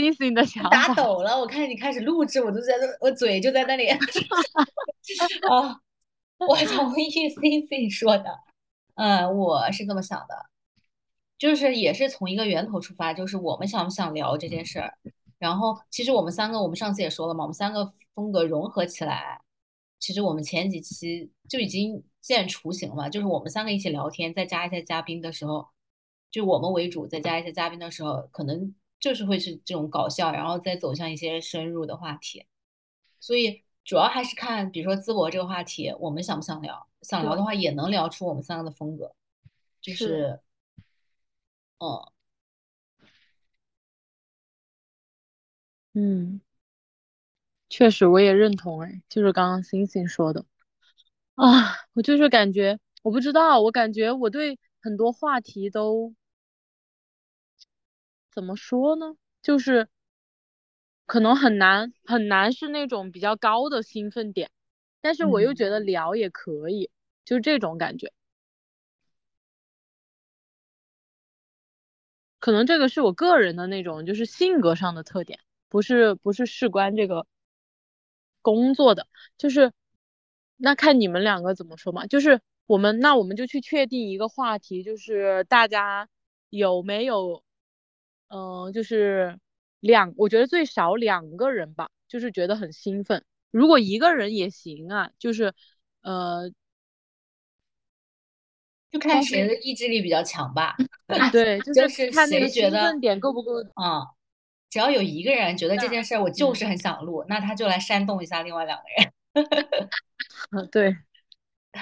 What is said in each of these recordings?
星星的想打。抖了，我看你开始录制，我都在那，我嘴就在那里。啊，我同意星星说的，嗯，我是这么想的，就是也是从一个源头出发，就是我们想不想聊这件事儿。然后其实我们三个，我们上次也说了嘛，我们三个风格融合起来，其实我们前几期就已经见雏形了嘛，就是我们三个一起聊天，再加一些嘉宾的时候，就我们为主，再加一些嘉宾的时候，可能就是会是这种搞笑，然后再走向一些深入的话题。所以主要还是看，比如说淄博这个话题，我们想不想聊？想聊的话，也能聊出我们三个的风格，就是是，嗯。嗯，确实我也认同，哎，就是刚刚星星说的啊，我就是感觉，我不知道，我感觉我对很多话题都怎么说呢？就是可能很难很难是那种比较高的兴奋点，但是我又嗯觉得聊也可以，就是这种感觉。可能这个是我个人的那种，就是性格上的特点，不是不是事关这个工作的，就是那看你们两个怎么说嘛。就是我们那我们就去确定一个话题，就是大家有没有，嗯、就是两，我觉得最少两个人吧，就是觉得很兴奋。如果一个人也行啊，就是呃，就看谁的意志力比较强吧。对，就就是是看那个谁觉得兴奋点够不够。嗯，只要有一个人觉得这。件事儿我就嗯是很想录，那他就来煽动一下另外两个人。嗯，对，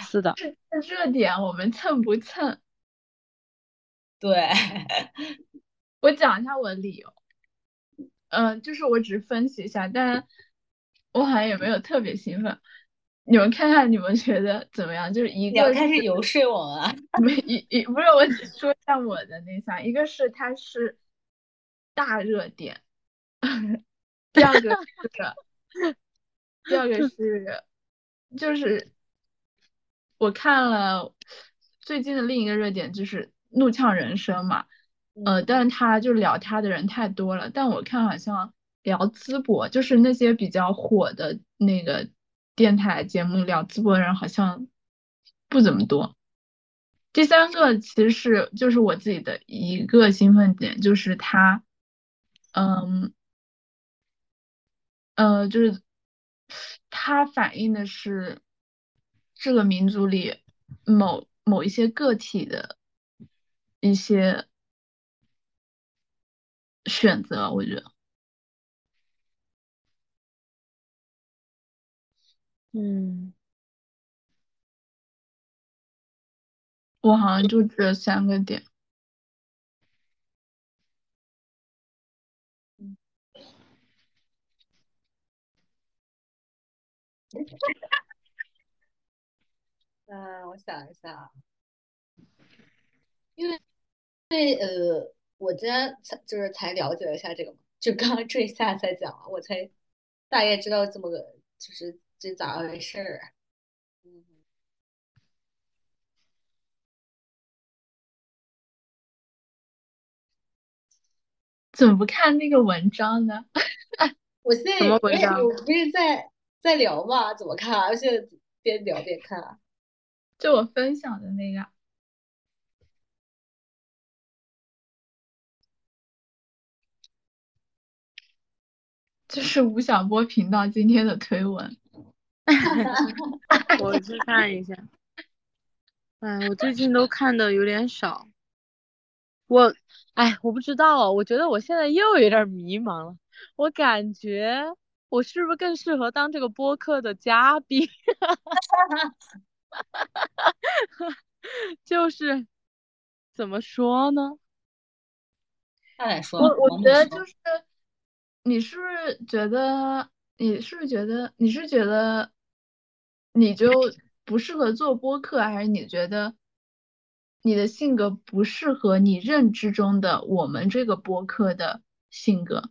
是的。热点我们蹭不蹭？对，我讲一下我的理由。嗯、就是我只是分析一下，但我好像也没有特别兴奋。你们看看，你们觉得怎么样？就是一个是开始游说我们啊。没一一不是，我只说一下我的那项，一个是它是大热点，第二个是第二个是就是我看了最近的另一个热点就是怒呛人生嘛，呃，但是他就聊他的人太多了，但我看好像聊淄博，就是那些比较火的那个电台节目聊淄博人好像不怎么多。第三个其实是就是我自己的一个兴奋点，就是他，嗯，呃，就是他反映的是这个民族里某某一些个体的一些选择，我觉得。嗯，我好像就这三个点。嗯，我想一下，因为因为呃，我今天才就是才了解了一下这个嘛，就刚刚这一下才讲了，我才大概知道这么个就是这咋回事儿。嗯，怎么不看那个文章呢？我现在什么我也文章我不是在在聊嘛，怎么看啊？而且边聊边看啊。就我分享的那个，就是吴晓波频道今天的推文。我去看一下。哎，我最近都看的有点少。我，哎，我不知道，我觉得我现在又有点迷茫了。我感觉我是不是更适合当这个播客的嘉宾？就是怎么说呢？大胆说，我我。觉得就是，你是不是觉得，你是不是觉得，你是觉得你就不适合做播客，还是你觉得你的性格不适合你认知中的我们这个播客的性格？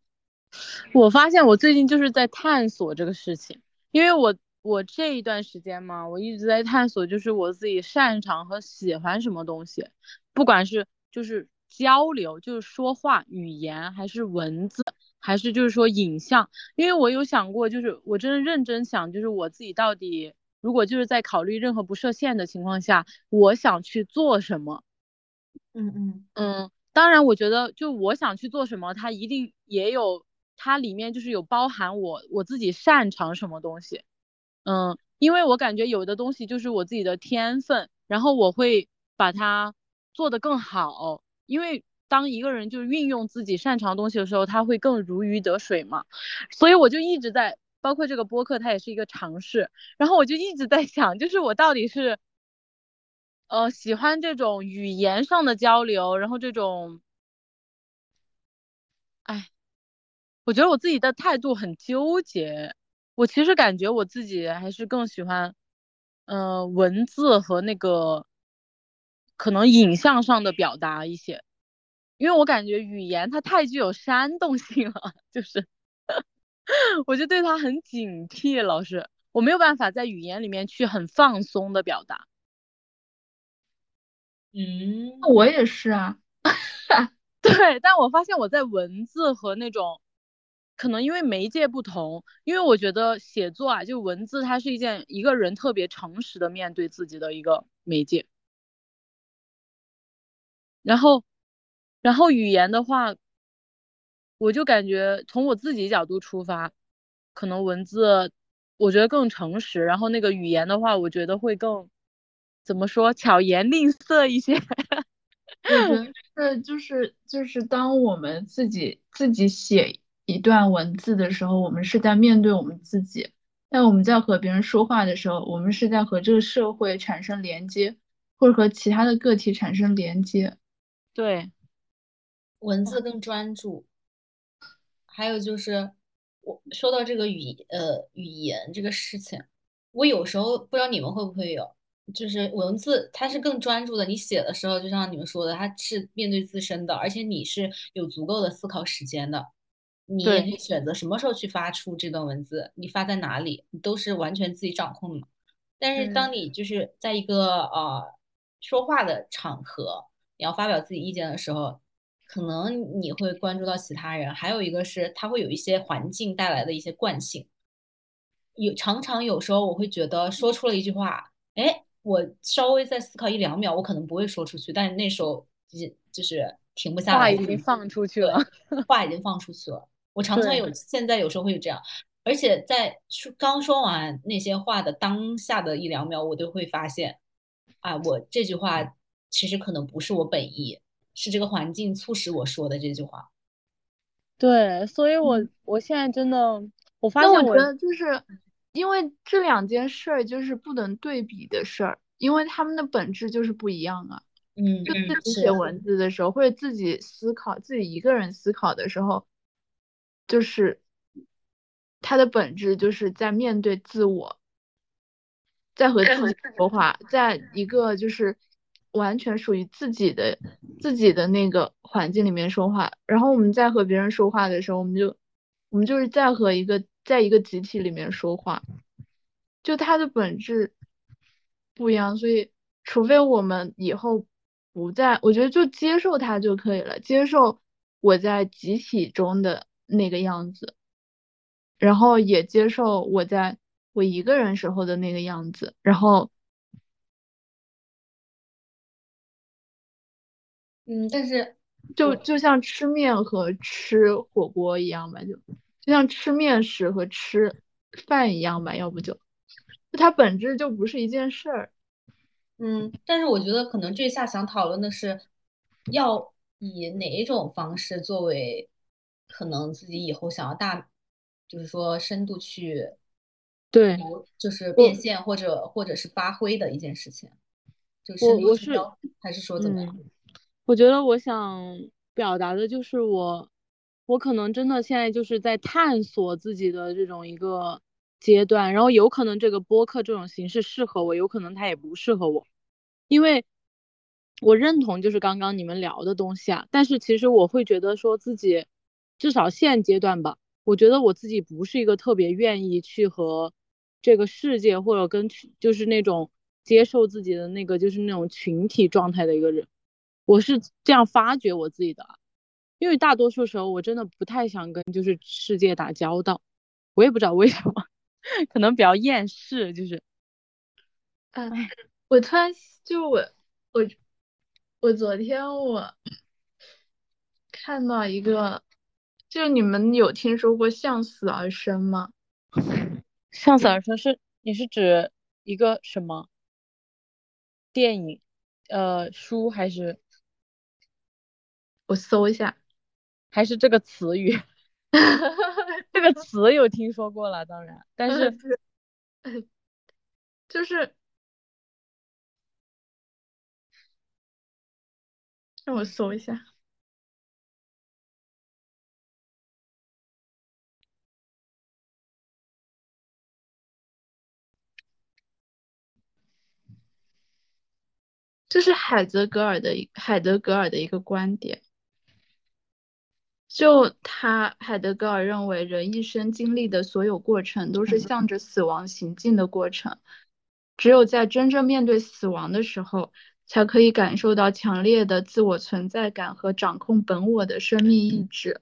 我发现我最近就是在探索这个事情，因为我我这一段时间嘛，我一直在探索，就是我自己擅长和喜欢什么东西，不管是就是交流，就是说话语言，还是文字，还是就是说影像？因为我有想过，就是我真的认真想，就是我自己到底如果就是在考虑任何不设限的情况下，我想去做什么？嗯嗯嗯，当然，我觉得就我想去做什么，它一定也有，它里面就是有包含我我自己擅长什么东西。嗯，因为我感觉有的东西就是我自己的天分，然后我会把它做得更好。因为当一个人就是运用自己擅长的东西的时候，他会更如鱼得水嘛。所以我就一直在，包括这个播客，它也是一个尝试。然后我就一直在想，就是我到底是，呃，喜欢这种语言上的交流，然后这种，哎，我觉得我自己的态度很纠结。我其实感觉我自己还是更喜欢，嗯，文字和那个可能影像上的表达一些，因为我感觉语言它太具有煽动性了，就是，我就对它很警惕，老师，我没有办法在语言里面去很放松的表达。嗯，我也是啊，对，但我发现我在文字和那种。可能因为媒介不同，因为我觉得写作啊，就文字，它是一件一个人特别诚实的面对自己的一个媒介。然后，然后语言的话，我就感觉从我自己角度出发，可能文字我觉得更诚实，然后那个语言的话，我觉得会更怎么说巧言令色一些。我觉 得是就是就是当我们自己自己写。一段文字的时候，我们是在面对我们自己；但我们在和别人说话的时候，我们是在和这个社会产生连接，或者和其他的个体产生连接。对，文字更专注。还有就是，我说到这个语呃语言这个事情，我有时候不知道你们会不会有，就是文字它是更专注的。你写的时候，就像你们说的，它是面对自身的，而且你是有足够的思考时间的。你也可以选择什么时候去发出这段文字，你发在哪里，你都是完全自己掌控的。但是当你就是在一个呃说话的场合，你要发表自己意见的时候，可能你会关注到其他人。还有一个是，他会有一些环境带来的一些惯性。有常常有时候我会觉得说出了一句话，哎，我稍微再思考一两秒，我可能不会说出去，但是那时候就就是停不下来，话已经放出去了，话已经放出去了。我常常有，现在有时候会有这样，而且在说刚说完那些话的当下的一两秒，我都会发现，啊，我这句话其实可能不是我本意，是这个环境促使我说的这句话。对，所以我我现在真的，我发现我觉得就是因为这两件事儿就是不能对比的事儿，因为他们的本质就是不一样啊。嗯，就自己写文字的时候，或者自己思考，自己一个人思考的时候。就是它的本质就是在面对自我，在和自己说话，在一个就是完全属于自己的自己的那个环境里面说话。然后我们在和别人说话的时候，我们就我们就是在和一个在一个集体里面说话，就它的本质不一样。所以，除非我们以后不在，我觉得就接受它就可以了，接受我在集体中的。那个样子，然后也接受我在我一个人时候的那个样子，然后，嗯，但是就就像吃面和吃火锅一样吧，就就像吃面食和吃饭一样吧，要不就它本质就不是一件事儿。嗯，但是我觉得可能这下想讨论的是，要以哪一种方式作为。可能自己以后想要大，就是说深度去，对，就是变现或者或者是发挥的一件事情，就是我我是还是说怎么样？我觉得我想表达的就是我，我可能真的现在就是在探索自己的这种一个阶段，然后有可能这个播客这种形式适合我，有可能它也不适合我，因为我认同就是刚刚你们聊的东西啊，但是其实我会觉得说自己。至少现阶段吧，我觉得我自己不是一个特别愿意去和这个世界或者跟就是那种接受自己的那个就是那种群体状态的一个人，我是这样发掘我自己的，因为大多数时候我真的不太想跟就是世界打交道，我也不知道为什么，可能比较厌世，就是，哎，我突然就我我我昨天我看到一个，就你们有听说过向死而生吗？向死而生是你是指一个什么电影？呃，书还是我搜一下，还是这个词语？这个词有听说过了，当然，但是 就是让我搜一下。这是海德格尔的一海德格尔的一个观点，就他海德格尔认为，人一生经历的所有过程都是向着死亡行进的过程，只有在真正面对死亡的时候，才可以感受到强烈的自我存在感和掌控本我的生命意志。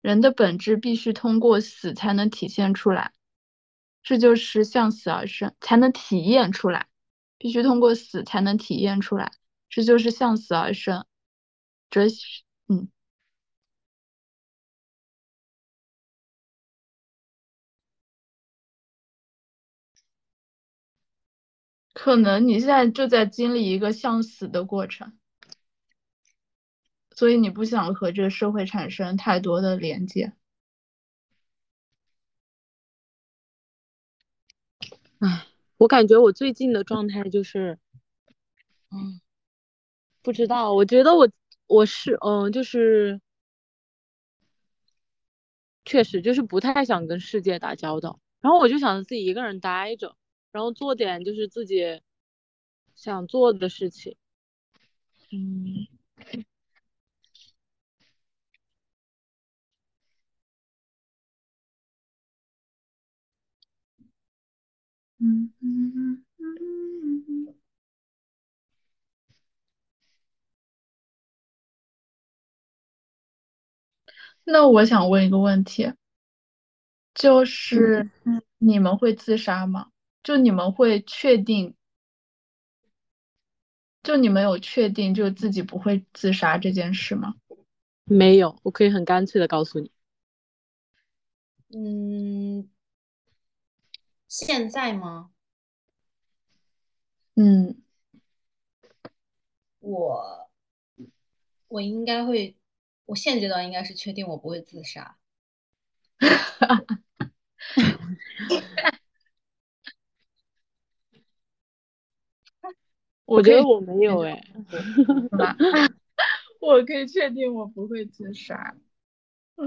人的本质必须通过死才能体现出来，这就是向死而生，才能体验出来。必须通过死才能体验出来，这就是向死而生。哲学，嗯，可能你现在就在经历一个向死的过程，所以你不想和这个社会产生太多的连接。唉。我感觉我最近的状态就是，嗯，不知道，我觉得我我是嗯，就是确实就是不太想跟世界打交道，然后我就想自己一个人待着，然后做点就是自己想做的事情，嗯。嗯嗯嗯那我想问一个问题，就是你们会自杀吗？就你们会确定，就你们有确定就自己不会自杀这件事吗？没有，我可以很干脆的告诉你。嗯。现在吗？嗯，我我应该会，我现阶段应该是确定我不会自杀。我觉得我没有哎 我可以确定我不会自杀。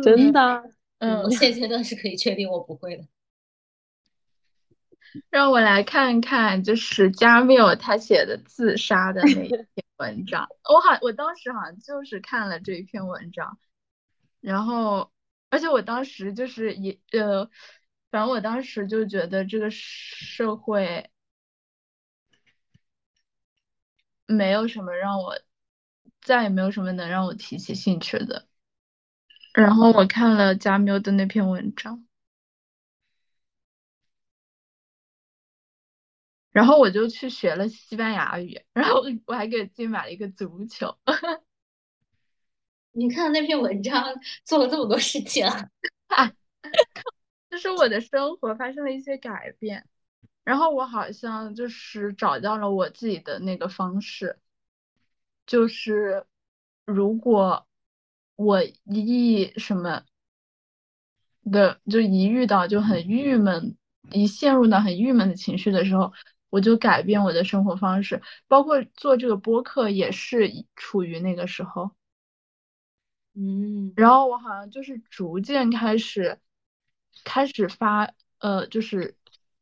真的？嗯，我现阶段是可以确定我不会的。让我来看看，就是加缪他写的自杀的那一篇文章。我好，我当时好像就是看了这一篇文章，然后，而且我当时就是也呃，反正我当时就觉得这个社会没有什么让我，再也没有什么能让我提起兴趣的。然后我看了加缪的那篇文章。然后我就去学了西班牙语，然后我还给自己买了一个足球。你看那篇文章做了这么多事情，啊 就是我的生活发生了一些改变，然后我好像就是找到了我自己的那个方式，就是如果我一什么的，就一遇到就很郁闷，一陷入到很郁闷的情绪的时候。我就改变我的生活方式，包括做这个播客也是处于那个时候，嗯，然后我好像就是逐渐开始，开始发，呃，就是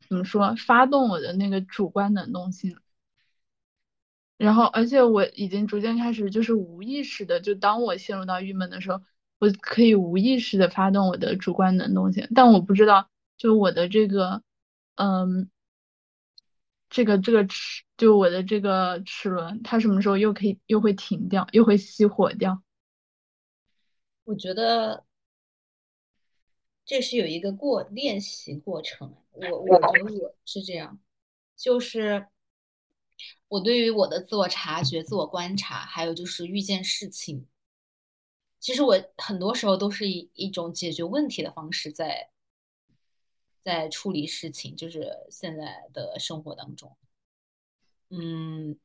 怎么说，发动我的那个主观能动性，然后而且我已经逐渐开始就是无意识的，就当我陷入到郁闷的时候，我可以无意识的发动我的主观能动性，但我不知道，就我的这个，嗯。这个这个齿，就我的这个齿轮，它什么时候又可以又会停掉，又会熄火掉？我觉得这是有一个过练习过程。我我觉得我是这样，就是我对于我的自我察觉、自我观察，还有就是遇见事情，其实我很多时候都是以一种解决问题的方式在在处理事情，就是现在的生活当中。嗯，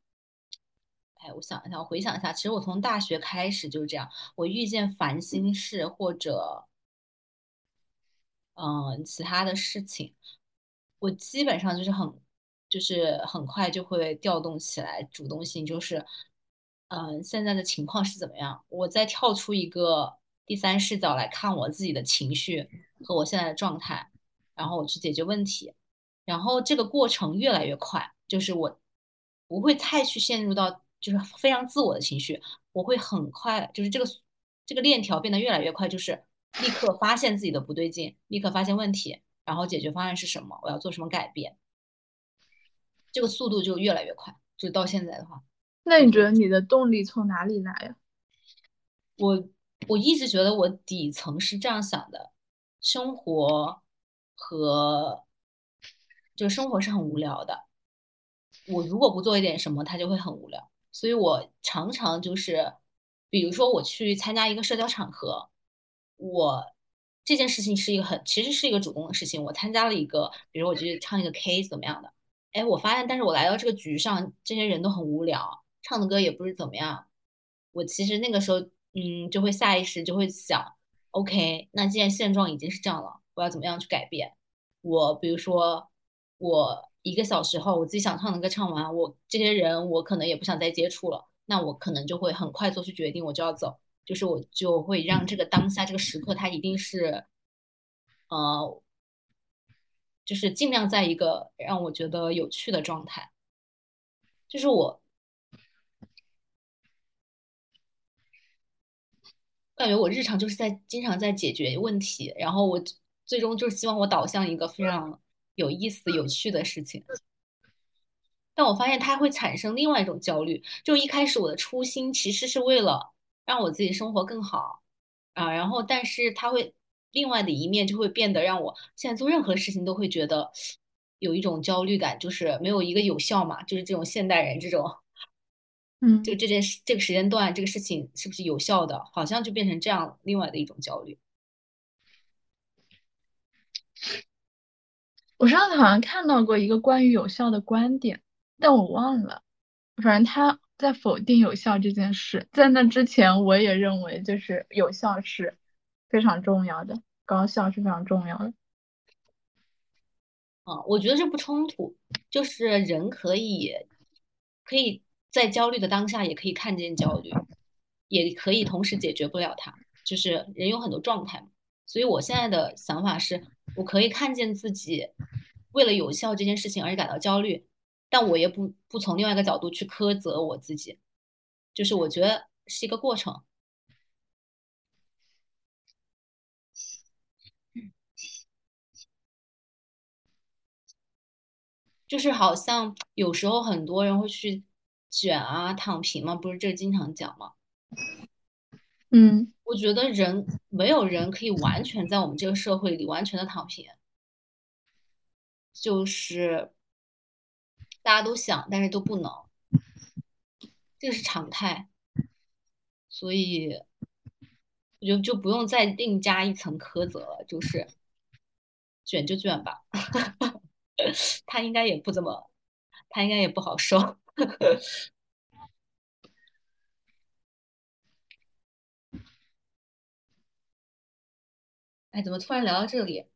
哎，我想一下，我回想一下，其实我从大学开始就是这样，我遇见烦心事或者嗯其他的事情，我基本上就是很就是很快就会调动起来主动性，就是嗯现在的情况是怎么样，我再跳出一个第三视角来看我自己的情绪和我现在的状态，然后我去解决问题，然后这个过程越来越快，就是我不会太去陷入到就是非常自我的情绪，我会很快就是这个这个链条变得越来越快，就是立刻发现自己的不对劲，立刻发现问题，然后解决方案是什么，我要做什么改变，这个速度就越来越快。就到现在的话，那你觉得你的动力从哪里来呀？我我一直觉得我底层是这样想的，生活和就生活是很无聊的，我如果不做一点什么，它就会很无聊。所以我常常就是，比如说我去参加一个社交场合，我这件事情是一个很其实是一个主动的事情。我参加了一个，比如我去唱一个 K 怎么样的，哎，我发现，但是我来到这个局上，这些人都很无聊，唱的歌也不是怎么样。我其实那个时候，嗯，就会下意识就会想，OK，那既然现状已经是这样了，我要怎么样去改变？我比如说，我一个小时后，我自己想唱的歌唱完，我这些人我可能也不想再接触了，那我可能就会很快做出决定，我就要走，就是我就会让这个当下这个时刻，它一定是，呃，就是尽量在一个让我觉得有趣的状态，就是我感觉我日常就是在经常在解决问题，然后我最终就是希望我导向一个非常有意思、有趣的事情。但我发现它会产生另外一种焦虑，就一开始我的初心其实是为了让我自己生活更好啊，然后但是他会另外的一面就会变得让我现在做任何事情都会觉得有一种焦虑感，就是没有一个有效嘛，就是这种现代人这种。嗯，就这件事，这个时间段，这个事情是不是有效的？好像就变成这样另外的一种焦虑。我上次好像看到过一个关于有效的观点，但我忘了。反正他在否定有效这件事。在那之前，我也认为就是有效是非常重要的，高效是非常重要的。啊，我觉得这不冲突，就是人可以可以。在焦虑的当下，也可以看见焦虑，也可以同时解决不了它。就是人有很多状态嘛，所以我现在的想法是，我可以看见自己为了有效这件事情而感到焦虑，但我也不不从另外一个角度去苛责我自己。就是我觉得是一个过程，就是好像有时候很多人会去。卷啊，躺平嘛，不是这经常讲吗？嗯，我觉得人没有人可以完全在我们这个社会里完全的躺平，就是大家都想，但是都不能，这个是常态，所以我觉得就不用再另加一层苛责了，就是卷就卷吧，他应该也不怎么，他应该也不好受。哎，怎么突然聊到这里？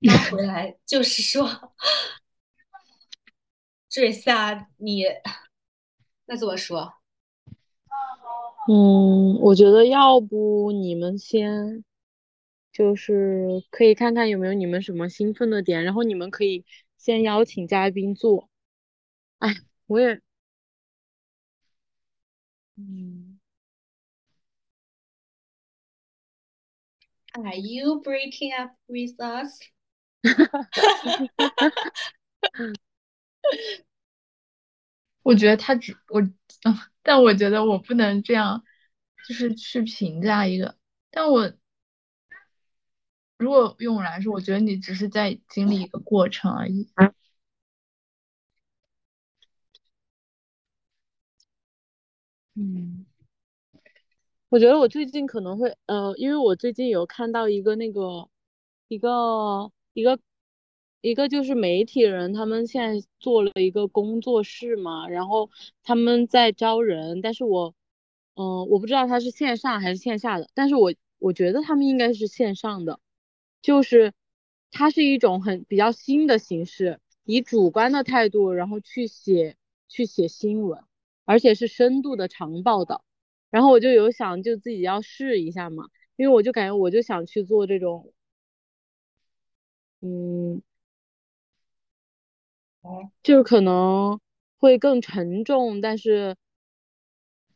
拉回来就是说，这下你那怎么说？嗯，我觉得要不你们先，就是可以看看有没有你们什么兴奋的点，然后你们可以先邀请嘉宾做。哎。我也，嗯，Are you breaking up with us？我觉得他只我，但我觉得我不能这样，就是去评价一个但我如果用我来说，我觉得你只是在经历一个过程而已。嗯，我觉得我最近可能会，呃，因为我最近有看到一个那个，一个一个一个就是媒体人，他们现在做了一个工作室嘛，然后他们在招人，但是我，嗯、我不知道他是线上还是线下的，但是我我觉得他们应该是线上的，就是它是一种很比较新的形式，以主观的态度，然后去写去写新闻。而且是深度的长报道，然后我就有想就自己要试一下嘛，因为我就感觉我就想去做这种，嗯，就可能会更沉重，但是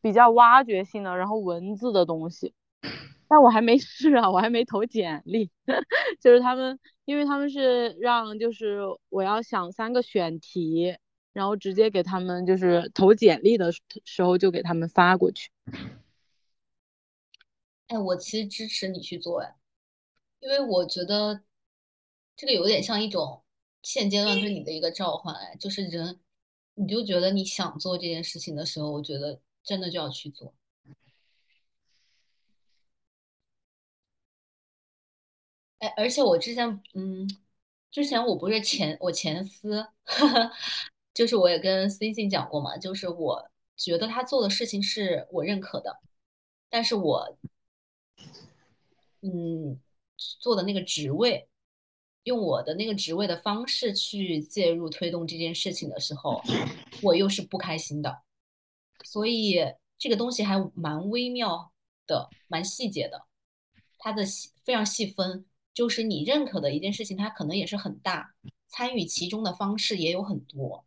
比较挖掘性的，然后文字的东西，但我还没 试啊，我还没投简历，就是他们，因为他们是让就是我要想三个选题。然后直接给他们就是投简历的时候就给他们发过去。哎，我其实支持你去做哎，因为我觉得这个有点像一种现阶段对你的一个召唤哎，就是人，你就觉得你想做这件事情的时候，我觉得真的就要去做。哎，而且我之前，嗯，之前我不是前我前司。就是我也跟 C C 讲过嘛，就是我觉得他做的事情是我认可的，但是我，嗯，做的那个职位，用我的那个职位的方式去介入推动这件事情的时候，我又是不开心的，所以这个东西还蛮微妙的，蛮细节的，它的细非常细分，就是你认可的一件事情，它可能也是很大，参与其中的方式也有很多。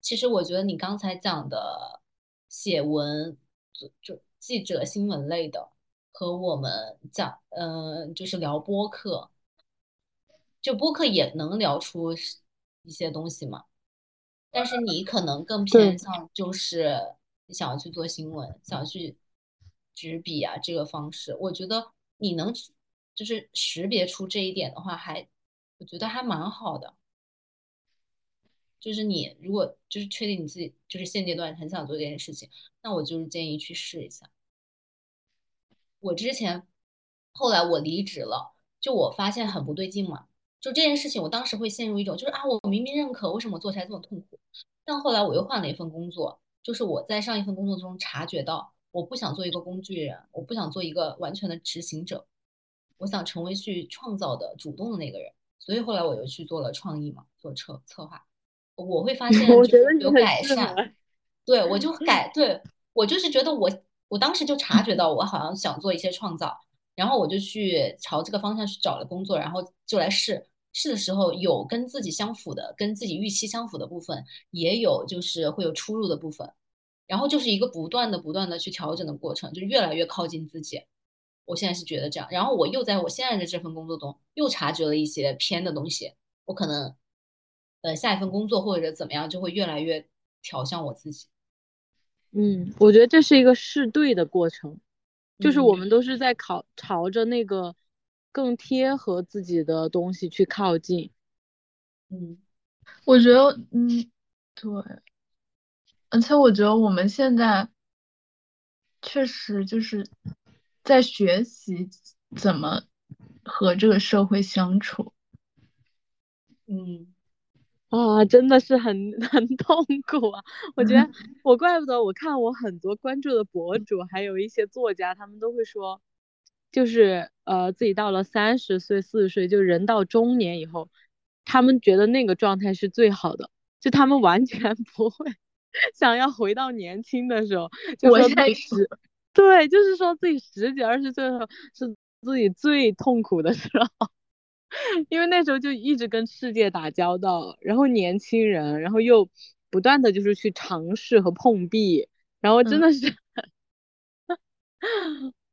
其实我觉得你刚才讲的写文，就就记者新闻类的，和我们讲，嗯，就是聊播客，就播客也能聊出一些东西嘛。但是你可能更偏向就是想要去做新闻，想要去执笔啊这个方式。我觉得你能就是识别出这一点的话，还我觉得还蛮好的。就是你如果就是确定你自己就是现阶段很想做这件事情，那我就是建议去试一下。我之前后来我离职了，就我发现很不对劲嘛。就这件事情，我当时会陷入一种就是啊，我明明认可，为什么做起来这么痛苦？但后来我又换了一份工作，就是我在上一份工作中察觉到，我不想做一个工具人，我不想做一个完全的执行者，我想成为去创造的主动的那个人。所以后来我又去做了创意嘛，做策策划。我会发 现就是有改善，对我就改，对我就是觉得我我当时就察觉到我好像想做一些创造，然后我就去朝这个方向去找了工作，然后就来试试的时候有跟自己相符的，跟自己预期相符的部分，也有就是会有出入的部分，然后就是一个不断的不断的去调整的过程，就越来越靠近自己。我现在是觉得这样，然后我又在我现在的这份工作中又察觉了一些偏的东西，我可能。呃，下一份工作或者怎么样，就会越来越调向我自己。嗯，我觉得这是一个试对的过程，就是我们都是在考朝着那个更贴合自己的东西去靠近。嗯，我觉得，嗯，对，而且我觉得我们现在确实就是在学习怎么和这个社会相处。嗯。啊，真的是很 很痛苦啊！我觉得我怪不得我看我很多关注的博主，还有一些作家，他们都会说，就是呃自己到了三十岁、四十岁，就人到中年以后，他们觉得那个状态是最好的，就他们完全 不会想要回到年轻的时候，就说自己十，对，就是说自己十几二十岁的时候是自己最痛苦的时候。因为那时候就一直跟世界打交道，然后年轻人，然后又不断的就是去尝试和碰壁，然后真的是，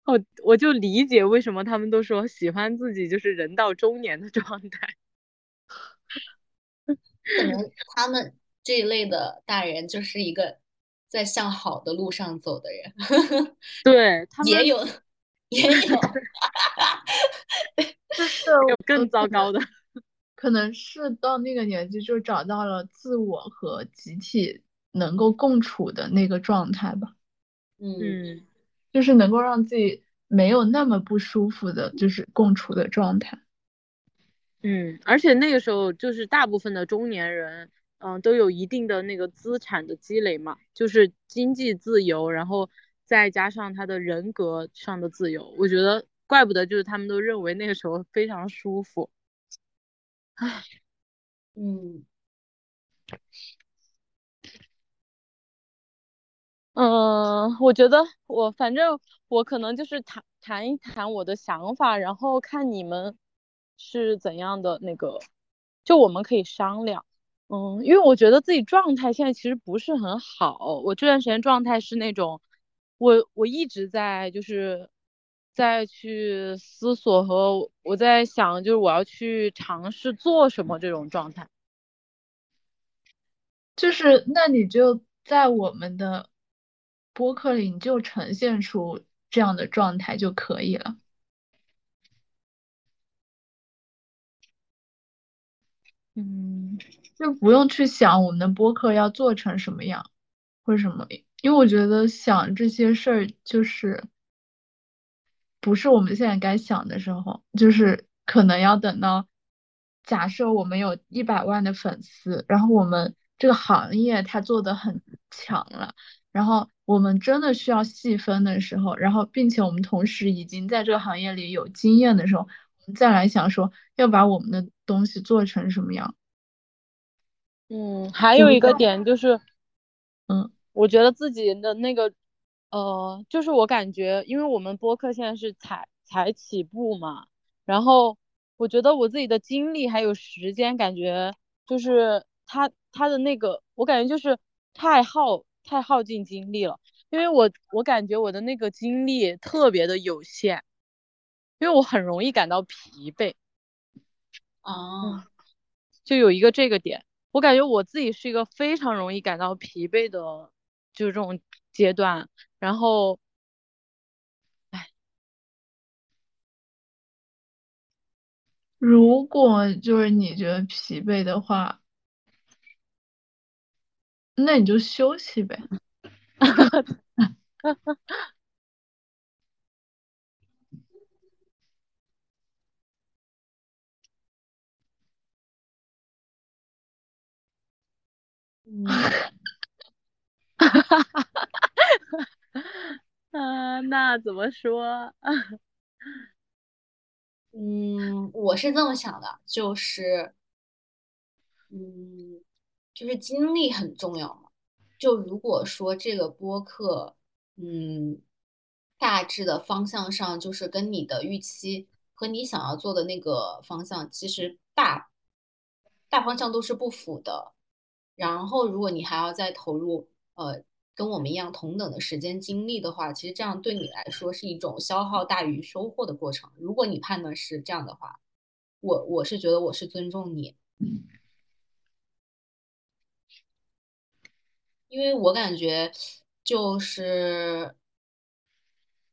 我我就理解为什么他们都说喜欢自己就是人到中年的状态。可能他们这一类的大人就是一个在向好的路上走的人。对，他们也有 也有，就是有更糟糕的。可能是到那个年纪就找到了自我和集体能够共处的那个状态吧，嗯嗯就是能够让自己没有那么不舒服的，就是共处的状态。嗯，而且那个时候就是大部分的中年人，嗯、都有一定的那个资产的积累嘛，就是经济自由，然后再加上他的人格上的自由，我觉得怪不得就是他们都认为那个时候非常舒服。唉嗯嗯，我觉得我反正我可能就是谈谈一谈我的想法，然后看你们是怎样的那个，就我们可以商量。嗯，因为我觉得自己状态现在其实不是很好，我这段时间状态是那种，我我一直在就是在去思索和我在想，就是我要去尝试做什么这种状态。就是那你就在我们的播客里，你就呈现出这样的状态就可以了。嗯就不用去想我们的播客要做成什么样，或者什么，因为我觉得想这些事儿就是不是我们现在该想的时候，就是可能要等到假设我们有一百万的粉丝，然后我们这个行业它做的很强了，然后我们真的需要细分的时候，然后并且我们同时已经在这个行业里有经验的时候，我们再来想说要把我们的东西做成什么样。嗯，还有一个点就是，嗯，我觉得自己的那个，呃，就是我感觉，因为我们播客现在是才才起步嘛，然后我觉得我自己的精力还有时间，感觉就是他他的那个，我感觉就是太耗太耗尽精力了，因为我我感觉我的那个精力特别的有限，因为我很容易感到疲惫。啊，就有一个这个点，我感觉我自己是一个非常容易感到疲惫的，就是这种阶段。然后，如果就是你觉得疲惫的话，那你就休息呗。嗯 嗯、那怎么说？嗯，我是这么想的，就是，嗯，就是精力很重要嘛。就如果说这个播客，嗯，大致的方向上就是跟你的预期和你想要做的那个方向，其实大大方向都是不符的。然后，如果你还要再投入，呃，跟我们一样同等的时间精力的话，其实这样对你来说是一种消耗大于收获的过程。如果你判断是这样的话，我我是觉得我是尊重你，因为我感觉就是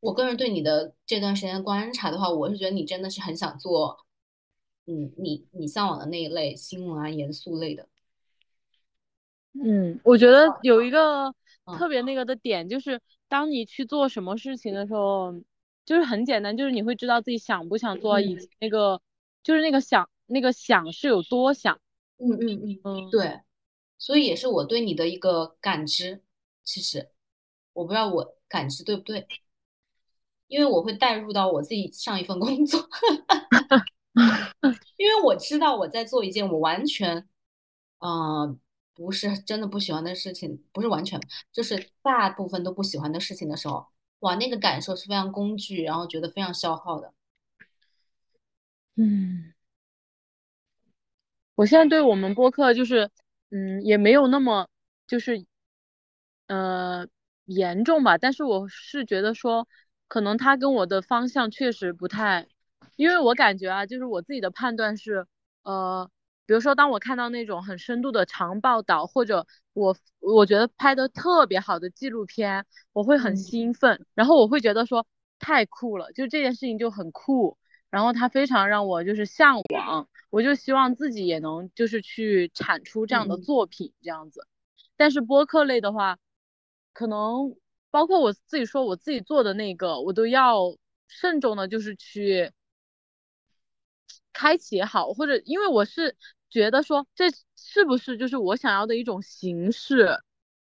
我个人对你的这段时间观察的话，我是觉得你真的是很想做，嗯，你你向往的那一类新闻啊，严肃类的。嗯，我觉得有一个嗯特别那个的点，就是当你去做什么事情的时候，就是很简单，就是你会知道自己想不想做，以那个就是那个想那个想是有多想。嗯嗯嗯，嗯，对，所以也是我对你的一个感知。其实我不知道我感知对不对，因为我会带入到我自己上一份工作，因为我知道我在做一件我完全，呃，不是真的不喜欢的事情，不是完全，就是大部分都不喜欢的事情的时候，哇，那个感受是非常工具，然后觉得非常消耗的。嗯，我现在对我们播客就是，嗯，也没有那么就是，呃，严重吧。但是我是觉得说，可能他跟我的方向确实不太，因为我感觉啊，就是我自己的判断是，呃，比如说当我看到那种很深度的长报道，或者我我觉得拍的特别好的纪录片，我会很嗯。兴奋，然后我会觉得说，太酷了，就这件事情就很酷，然后它非常让我就是向往，我就希望自己也能就是去产出这样的嗯作品这样子。但是播客类的话，可能包括我自己说我自己做的那个，我都要慎重的，就是去开启也好，或者因为我是觉得说这是不是就是我想要的一种形式，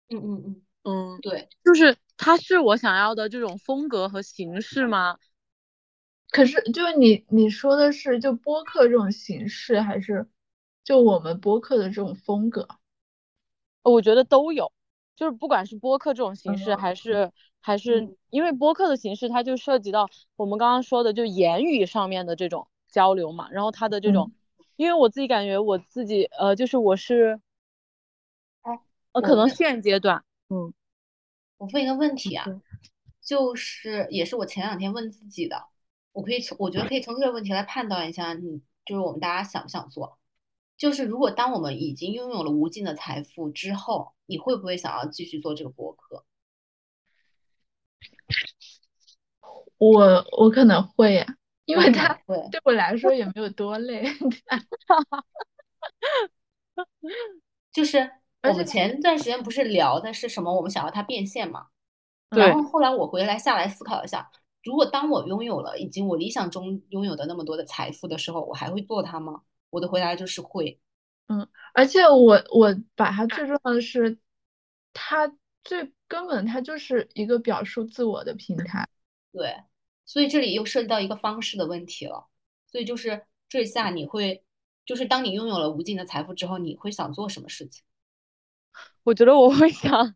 嗯嗯嗯，嗯，对，就是它是我想要的这种风格和形式吗？可是就你你说的是就播客这种形式，还是就我们播客的这种风格？我觉得都有，就是不管是播客这种形式，嗯。还是还是嗯。因为播客的形式，它就涉及到我们刚刚说的就言语上面的这种交流嘛，然后它的这种，因为我自己感觉我自己呃，就是我是，哎，呃，可能现阶段，嗯，我问一个问题啊嗯，就是也是我前两天问自己的，我可以从我觉得可以从这个问题来判断一下，你就是我们大家想不想做。就是如果当我们已经拥有了无尽的财富之后，你会不会想要继续做这个博客？我我可能会呀，因为他会，对我来说也没有多累。就是而我们前段时间不是聊的是什么？我们想要它变现嘛？然后后来我回来下来思考一下，如果当我拥有了已经我理想中拥有的那么多的财富的时候，我还会做它吗？我的回答就是会。嗯而且我我把它最重要的是，它最根本它就是一个表述自我的平台。对，所以这里又涉及到一个方式的问题了。所以就是这下你会，就是当你拥有了无尽的财富之后，你会想做什么事情？我觉得我会想，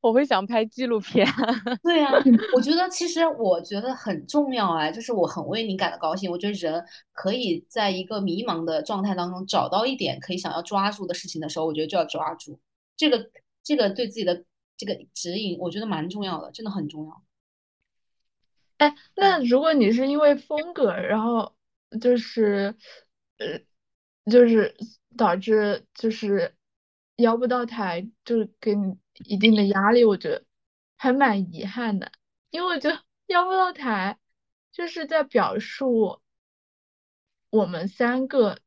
我会想拍纪录片，对呀、我觉得其实我觉得很重要哎，就是我很为你感到高兴。我觉得人可以在一个迷茫的状态当中找到一点可以想要抓住的事情的时候，我觉得就要抓住。这个这个对自己的这个指引，我觉得蛮重要的，真的很重要。哎，那如果你是因为风格，然后就是呃，就是导致就是邀不到台，就是给你一定的压力，我觉得还蛮遗憾的，因为我觉得邀不到台，就是在表述我们三个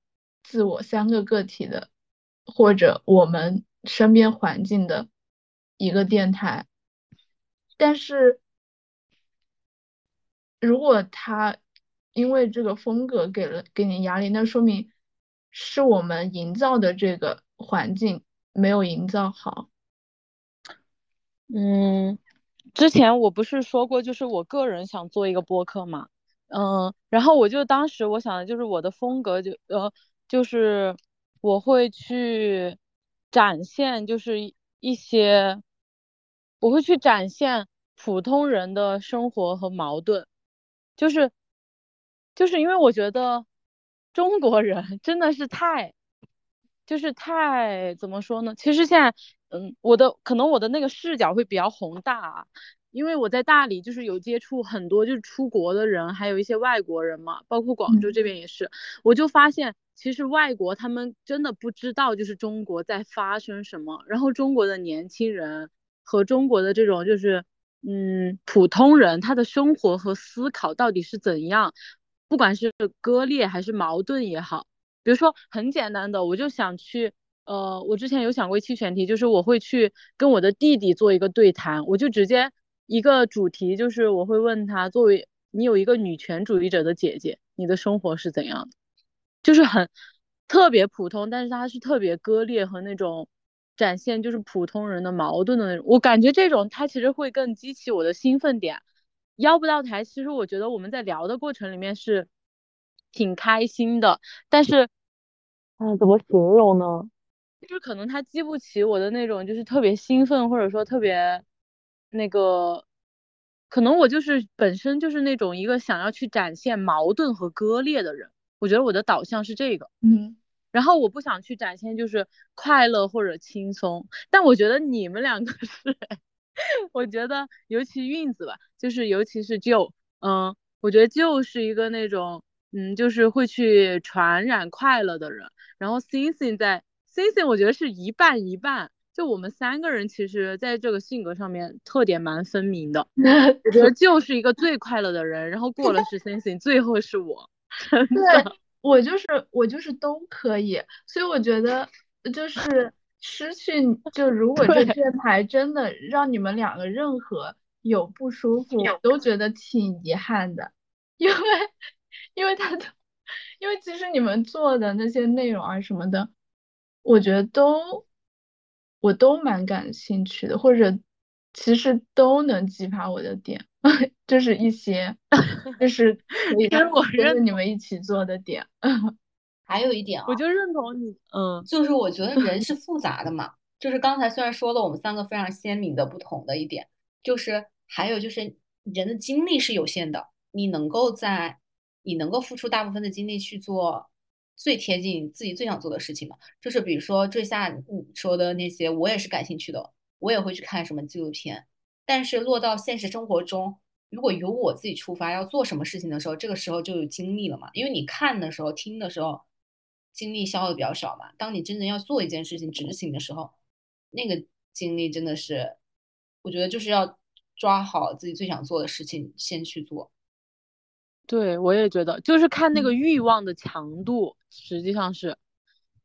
自我三个个体的，或者我们身边环境的一个电台，但是。如果他因为这个风格给了给你压力，那说明是我们营造的这个环境没有营造好。嗯，之前我不是说过，就是我个人想做一个播客嘛，嗯，然后我就当时我想的就是我的风格就呃就是我会去展现就是一些，我会去展现普通人的生活和矛盾，就是就是因为我觉得中国人真的是太。就是太怎么说呢？其实现在，嗯，我的可能我的那个视角会比较宏大啊，因为我在大理就是有接触很多就是出国的人，还有一些外国人嘛，包括广州这边也是，我就发现其实外国他们真的不知道就是中国在发生什么，然后中国的年轻人和中国的这种就是嗯普通人他的生活和思考到底是怎样，不管是割裂还是矛盾也好。比如说很简单的，我就想去，呃，我之前有想过一期选题，就是我会去跟我的弟弟做一个对谈，我就直接一个主题，就是我会问他，作为你有一个女权主义者的姐姐，你的生活是怎样的？就是很特别普通，但是它是特别割裂和那种展现就是普通人的矛盾的那种，我感觉这种它其实会更激起我的兴奋点。邀不到台，其实我觉得我们在聊的过程里面是。挺开心的，但是，嗯，怎么形容呢？就是可能他激不起我的那种，就是特别兴奋，或者说特别那个，可能我就是本身就是那种一个想要去展现矛盾和割裂的人。我觉得我的导向是这个，嗯，然后我不想去展现就是快乐或者轻松，但我觉得你们两个是，我觉得尤其运子吧，就是尤其是就，嗯，我觉得就是一个那种。嗯，就是会去传染快乐的人，然后 Sing Sing 在 Sing Sing，我觉得是一半一半，就我们三个人其实在这个性格上面特点蛮分明的。我觉得就是一个最快乐的人，然后过了是 Sensing，最后是我。对，我就是我就是都可以，所以我觉得就是 失去，就如果这电台真的让你们两个任何有不舒服，我都觉得挺遗憾的，因为因为他的，因为其实你们做的那些内容啊什么的，我觉得都。我都蛮感兴趣的，或者其实都能激发我的点，就是一些 就是可以跟我跟你们一起做的点。还有一点啊，我就认同你，嗯，就是我觉得人是复杂的嘛。就是刚才虽然说了我们三个非常鲜明的不同的一点，就是还有就是人的精力是有限的，你能够在你能够付出大部分的精力去做。最贴近自己最想做的事情嘛，就是比如说坠下你说的那些，我也是感兴趣的，我也会去看什么纪录片。但是落到现实生活中，如果由我自己出发要做什么事情的时候，这个时候就有精力了嘛。因为你看的时候、听的时候，精力消耗的比较少嘛。当你真正要做一件事情、执行的时候，那个精力真的是，我觉得就是要抓好自己最想做的事情先去做。对，我也觉得，就是看那个欲望的强度，实际上是，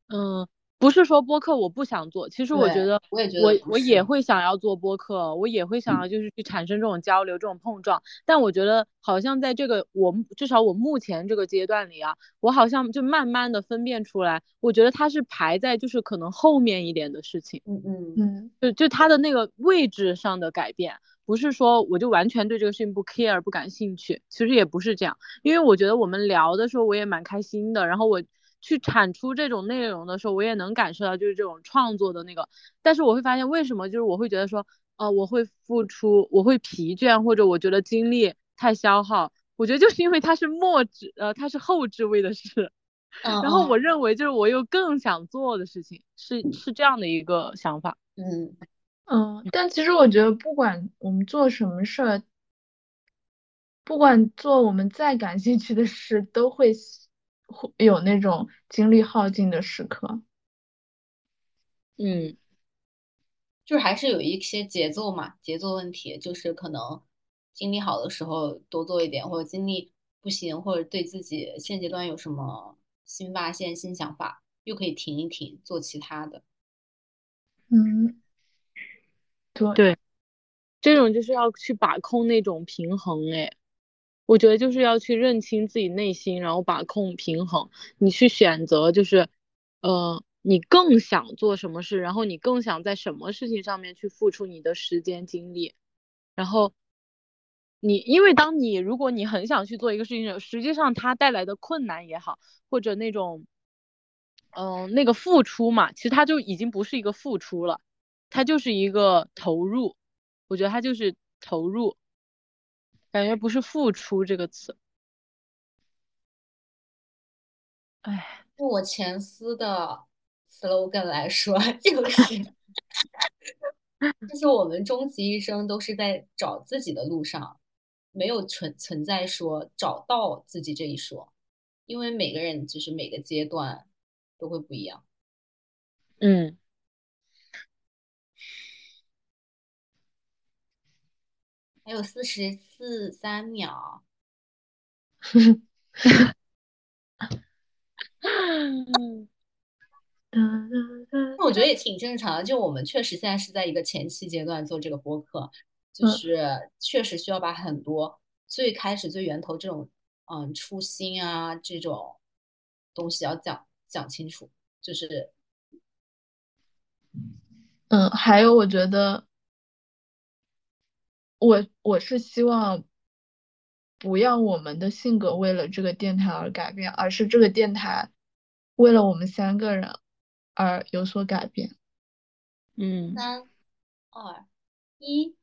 嗯，不是说播客我不想做，其实我觉得，我也觉得，我我也会想要做播客，我也会想要就是去产生这种交流、这种碰撞，但我觉得好像在这个我至少我目前这个阶段里啊，我好像就慢慢的分辨出来，我觉得它是排在就是可能后面一点的事情，嗯嗯。嗯，就就它的那个位置上的改变。不是说我就完全对这个事情不 care 不感兴趣，其实也不是这样，因为我觉得我们聊的时候我也蛮开心的，然后我去产出这种内容的时候，我也能感受到就是这种创作的那个，但是我会发现为什么就是我会觉得说，呃，我会付出，我会疲倦，或者我觉得精力太消耗，我觉得就是因为它是末置，呃，它是后置位的事，然后。我认为就是我又更想做的事情是是这样的一个想法，嗯。嗯，但其实我觉得，不管我们做什么事儿，不管做我们再感兴趣的事，都会会有那种精力耗尽的时刻。嗯，就是还是有一些节奏嘛，节奏问题，就是可能精力好的时候多做一点，或者精力不行，或者对自己现阶段有什么新发现、新想法，又可以停一停，做其他的。嗯。对，这种就是要去把控那种平衡哎，我觉得就是要去认清自己内心，然后把控平衡。你去选择就是，呃，你更想做什么事，然后你更想在什么事情上面去付出你的时间精力。然后你因为当你如果你很想去做一个事情，实际上它带来的困难也好，或者那种，嗯，那个付出嘛，其实它就已经不是一个付出了。它就是一个投入，我觉得它就是投入，感觉不是付出这个词。哎，用我前司的 slogan 来说，就是，就是我们终其一生都是在找自己的路上，没有存存在说找到自己这一说，因为每个人就是每个阶段都会不一样。嗯。还有四十四三秒，那我觉得也挺正常的。就我们确实现在是在一个前期阶段做这个播客，就是确实需要把很多最开始最源头这种嗯初心啊这种东西要讲讲清楚。就是嗯，还有我觉得。我我是希望不要我们的性格为了这个电台而改变，而是这个电台为了我们三个人而有所改变。嗯，三二一。